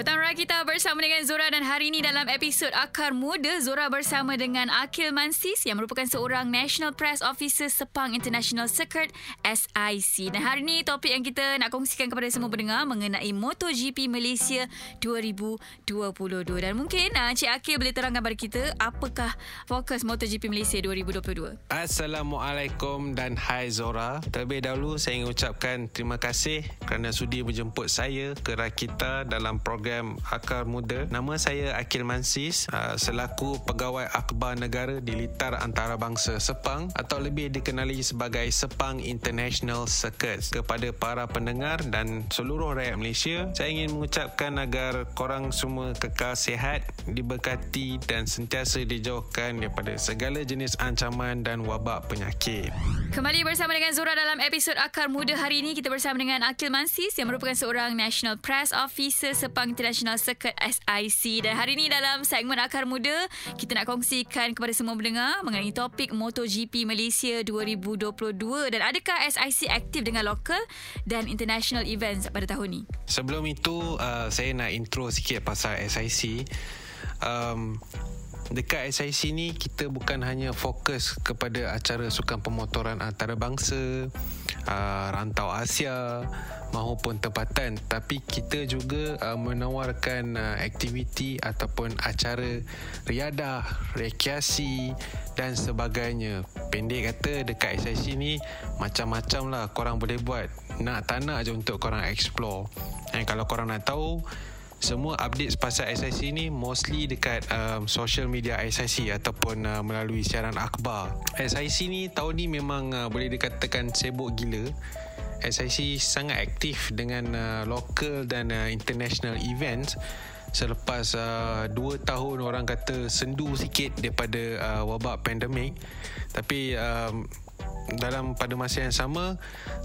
Petang raya kita bersama dengan Zora dan hari ini dalam episod Akar Muda Zora bersama dengan Akil Mansis yang merupakan seorang National Press Officer Sepang International Circuit SIC. Dan hari ini topik yang kita nak kongsikan kepada semua pendengar mengenai MotoGP Malaysia 2022. Dan mungkin uh, Encik Akil boleh terangkan kepada kita apakah fokus MotoGP Malaysia 2022. Assalamualaikum dan hai Zora. Terlebih dahulu saya ingin ucapkan terima kasih kerana sudi menjemput saya ke Rakita dalam program program Akar Muda. Nama saya Akil Mansis uh, selaku pegawai akhbar negara di Litar Antarabangsa Sepang atau lebih dikenali sebagai Sepang International Circuit. Kepada para pendengar dan seluruh rakyat Malaysia, saya ingin mengucapkan agar korang semua kekal sihat, diberkati dan sentiasa dijauhkan daripada segala jenis ancaman dan wabak penyakit. Kembali bersama dengan Zura dalam episod Akar Muda hari ini kita bersama dengan Akil Mansis yang merupakan seorang National Press Officer Sepang International Circuit SIC dan hari ini dalam segmen Akar Muda kita nak kongsikan kepada semua pendengar mengenai topik MotoGP Malaysia 2022 dan adakah SIC aktif dengan local dan international events pada tahun ini? Sebelum itu uh, saya nak intro sikit pasal SIC. Um, dekat SIC ni kita bukan hanya fokus kepada acara sukan pemotoran antarabangsa, uh, rantau Asia maupun tempatan tapi kita juga uh, menawarkan uh, aktiviti ataupun acara riadah, rekreasi dan sebagainya. Pendek kata dekat SIC ni macam-macam lah korang boleh buat. Nak tak nak je untuk korang explore. Dan kalau korang nak tahu semua update pasal SIC ni mostly dekat um, social media SIC ataupun uh, melalui siaran akhbar. SIC ni tahun ni memang uh, boleh dikatakan sibuk gila. SIC sangat aktif dengan uh, local dan uh, international events selepas uh, 2 tahun orang kata sendu sikit daripada uh, wabak pandemik tapi um, dalam pada masa yang sama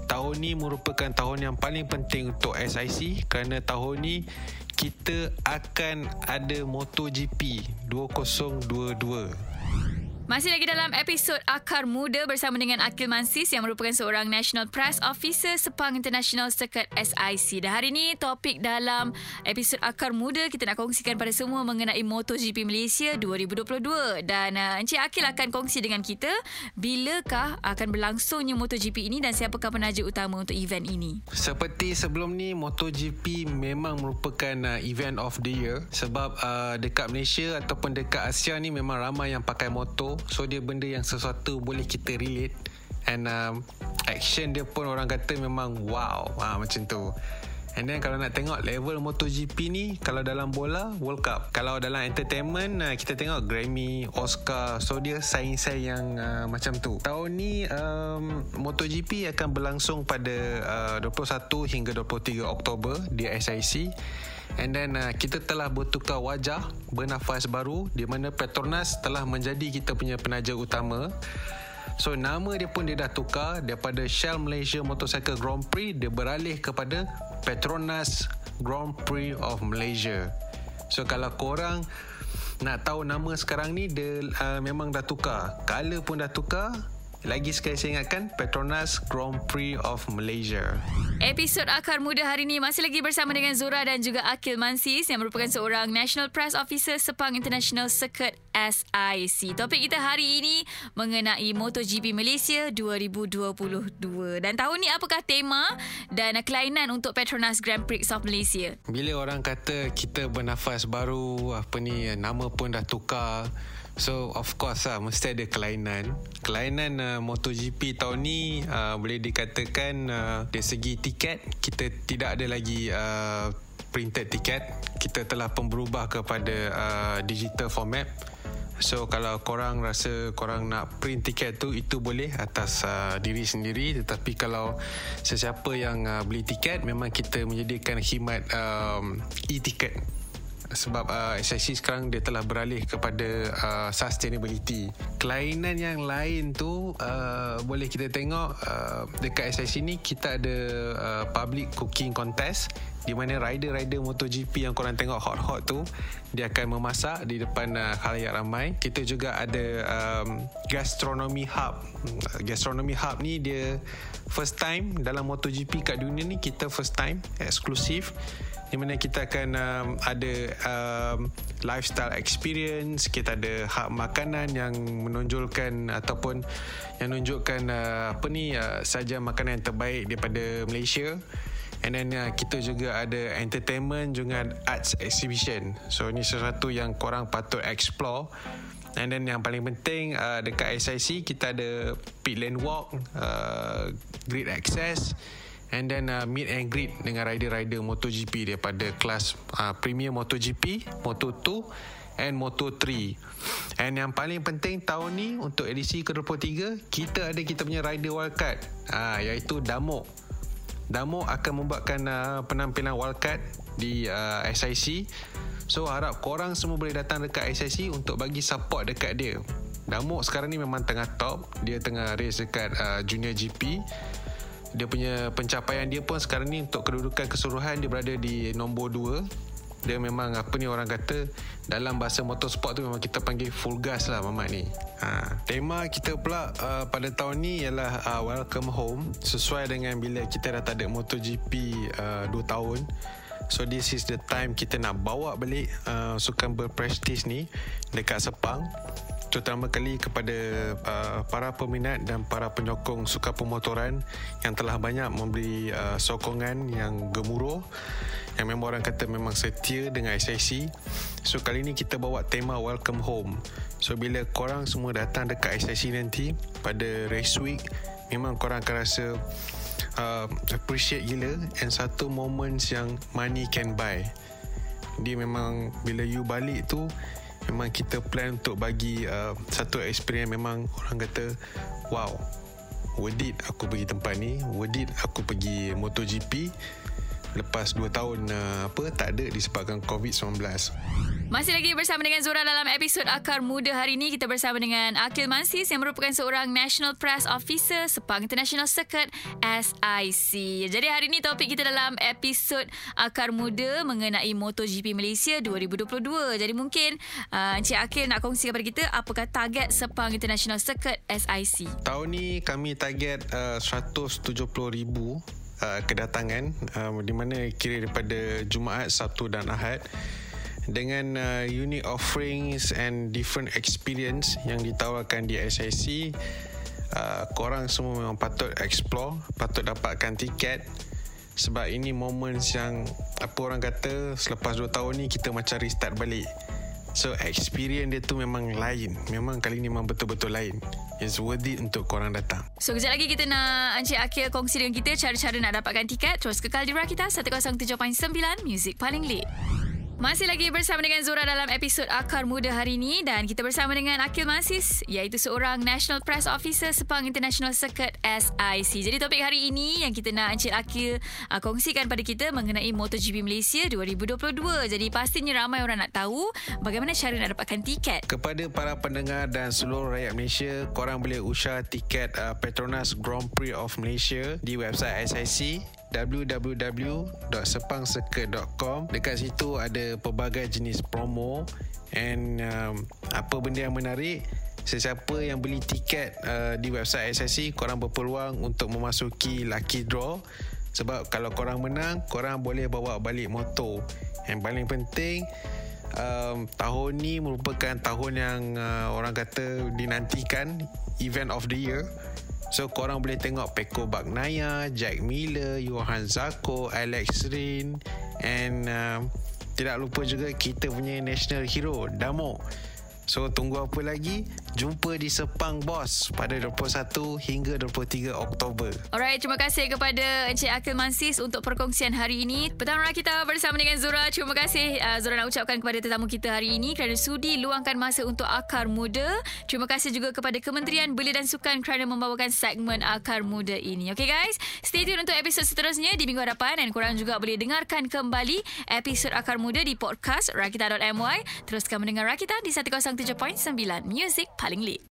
tahun ni merupakan tahun yang paling penting untuk SIC kerana tahun ni kita akan ada MotoGP 2022 masih lagi dalam episod Akar Muda bersama dengan Akil Mansis yang merupakan seorang National Press Officer Sepang International Circuit SIC. Dan hari ini topik dalam episod Akar Muda kita nak kongsikan pada semua mengenai MotoGP Malaysia 2022. Dan uh, Encik Akil akan kongsi dengan kita bilakah akan berlangsungnya MotoGP ini dan siapakah penaja utama untuk event ini. Seperti sebelum ni MotoGP memang merupakan uh, event of the year sebab uh, dekat Malaysia ataupun dekat Asia ni memang ramai yang pakai motor So dia benda yang sesuatu boleh kita relate. And um, action dia pun orang kata memang wow. Ha, Macam tu And then kalau nak tengok level MotoGP ni Kalau dalam bola World Cup. Kalau dalam entertainment uh, Kita tengok Grammy Oscar. So dia saing-saing yang uh, macam tu. Tahun ni um, MotoGP akan berlangsung pada uh, 21 hingga 23 Oktober Di SIC And then uh, kita telah bertukar wajah Bernafas baru Di mana Petronas telah menjadi kita punya penaja utama So nama dia pun dia dah tukar Daripada Shell Malaysia Motorcycle Grand Prix. Dia beralih kepada Petronas Grand Prix of Malaysia. So kalau korang nak tahu nama sekarang ni Dia uh, memang dah tukar. Color pun dah tukar lagi sekali saya ingatkan Petronas Grand Prix of Malaysia. Episod Akar Muda hari ini masih lagi bersama dengan Zura dan juga Akil Mansis yang merupakan seorang National Press Officer Sepang International Circuit SIC. Topik kita hari ini mengenai MotoGP Malaysia 2022. Dan tahun ni apakah tema dan kelainan untuk Petronas Grand Prix of Malaysia? Bila orang kata kita bernafas baru, apa ni nama pun dah tukar. So of course lah Mesti ada kelainan. Kelainan uh, MotoGP tahun ni uh, Boleh dikatakan uh, Dari segi tiket Kita tidak ada lagi uh, Printed tiket. Kita telah pun berubah kepada uh, Digital format. So kalau korang rasa korang nak print tiket tu itu boleh atas uh, diri sendiri. Tetapi kalau sesiapa yang uh, beli tiket memang kita menyediakan khidmat um, e-tiket sebab uh, SIC sekarang dia telah beralih kepada uh, sustainability. Kelainan yang lain tu uh, boleh kita tengok uh, dekat SIC ni kita ada uh, public cooking contest di mana rider-rider MotoGP yang korang tengok hot-hot tu dia akan memasak di depan uh, khalayak ramai. Kita juga ada um, gastronomy hub. Gastronomy hub ni dia first time dalam MotoGP kat dunia ni kita first time eksklusif. Di mana kita akan um, ada um, lifestyle experience kita ada hak makanan yang menonjolkan ataupun yang menunjukkan uh, apa ni uh, saja makanan yang terbaik daripada Malaysia And then uh, kita juga ada entertainment juga arts exhibition. So ini sesuatu yang korang patut explore. And then yang paling penting uh, dekat SIC kita ada pit lane walk, uh, grid access and then uh, meet and greet dengan rider-rider MotoGP daripada kelas uh, Premier MotoGP, Moto2 and Moto3. And yang paling penting tahun ni untuk edisi ke-23 kita ada kita punya rider wildcard uh, iaitu Damok. Damo akan membuatkan uh, penampilan wildcard di uh, SIC. So harap korang semua boleh datang dekat SIC untuk bagi support dekat dia. Damo sekarang ni memang tengah top. Dia tengah race dekat uh, Junior GP. Dia punya pencapaian dia pun sekarang ni untuk kedudukan keseluruhan dia berada di nombor 2 dia memang apa ni orang kata dalam bahasa motorsport tu memang kita panggil full gas lah Mamat ni. Ha, tema kita pula uh, pada tahun ni ialah uh, welcome home sesuai dengan bila kita dah tak ada MotoGP uh, 2 tahun. So this is the time kita nak bawa balik uh, sukan berprestis ni dekat Sepang terutama kali kepada uh, para peminat dan para penyokong suka pemotoran yang telah banyak memberi uh, sokongan yang gemuruh. Yang memang orang kata memang setia dengan SIC so kali ni kita bawa tema welcome home. So bila korang semua datang dekat SIC nanti pada race week memang korang akan rasa uh, appreciate gila and satu moments yang money can buy. Dia memang bila you balik tu memang kita plan untuk bagi uh, satu experience memang orang kata wow worth it aku pergi tempat ni worth it aku pergi MotoGP lepas 2 tahun uh, apa tak ada disebabkan COVID-19 masih lagi bersama dengan Zura dalam episod Akar Muda hari ini kita bersama dengan Akil Mansis yang merupakan seorang National Press Officer Sepang International Circuit SIC. Jadi hari ini topik kita dalam episod Akar Muda mengenai MotoGP Malaysia 2022. Jadi mungkin uh, Encik Akil nak kongsi kepada kita apakah target Sepang International Circuit SIC. Tahun ni kami target uh, 170,000 uh, kedatangan uh, di mana kira daripada Jumaat, Sabtu dan Ahad dengan uh, unique offerings and different experience yang ditawarkan di SIC uh, korang semua memang patut explore patut dapatkan tiket. Sebab ini moments yang apa orang kata selepas 2 tahun ni kita macam restart balik So experience dia tu memang lain. Memang kali ni memang betul-betul lain. It's worth it untuk korang datang. So kejap lagi kita nak Encik Akhil kongsi dengan kita Cara-cara nak dapatkan tiket. Terus kekal di Rakita 107.9 Music paling lead masih lagi bersama dengan Zura dalam episod Akar Muda hari ini dan kita bersama dengan Akil Masis iaitu seorang National Press Officer Sepang International Circuit SIC. Jadi topik hari ini yang kita nak Encik Akil uh, kongsikan pada kita mengenai MotoGP Malaysia 2022. Jadi pastinya ramai orang nak tahu bagaimana cara nak dapatkan tiket. Kepada para pendengar dan seluruh rakyat Malaysia, korang boleh usah tiket uh, Petronas Grand Prix of Malaysia di website SIC www.sepangcircuit.com Dekat situ ada pelbagai jenis promo. And um, apa benda yang menarik Sesiapa yang beli tiket uh, di website SSC Korang berpeluang untuk memasuki lucky draw. Sebab kalau korang menang Korang boleh bawa balik motor. Yang paling penting um, Tahun ni merupakan tahun yang uh, orang kata dinantikan Event of the year So korang boleh tengok Peko Bagnaya, Jack Miller, Johan Zarco, Alex Rin and um, tidak lupa juga kita punya national hero Damo. So tunggu apa lagi? Jumpa di Sepang Bos pada 21 hingga 23 Oktober. Alright, terima kasih kepada Encik Akil Mansis untuk perkongsian hari ini. Pertama kita bersama dengan Zura. Terima kasih uh, Zura nak ucapkan kepada tetamu kita hari ini kerana sudi luangkan masa untuk Akar Muda. Terima kasih juga kepada Kementerian Belia dan Sukan kerana membawakan segmen Akar Muda ini. Okay guys, stay tune untuk episod seterusnya di minggu hadapan dan korang juga boleh dengarkan kembali episod Akar Muda di podcast rakita.my. Teruskan mendengar Rakita di 107.9 Music paling lead.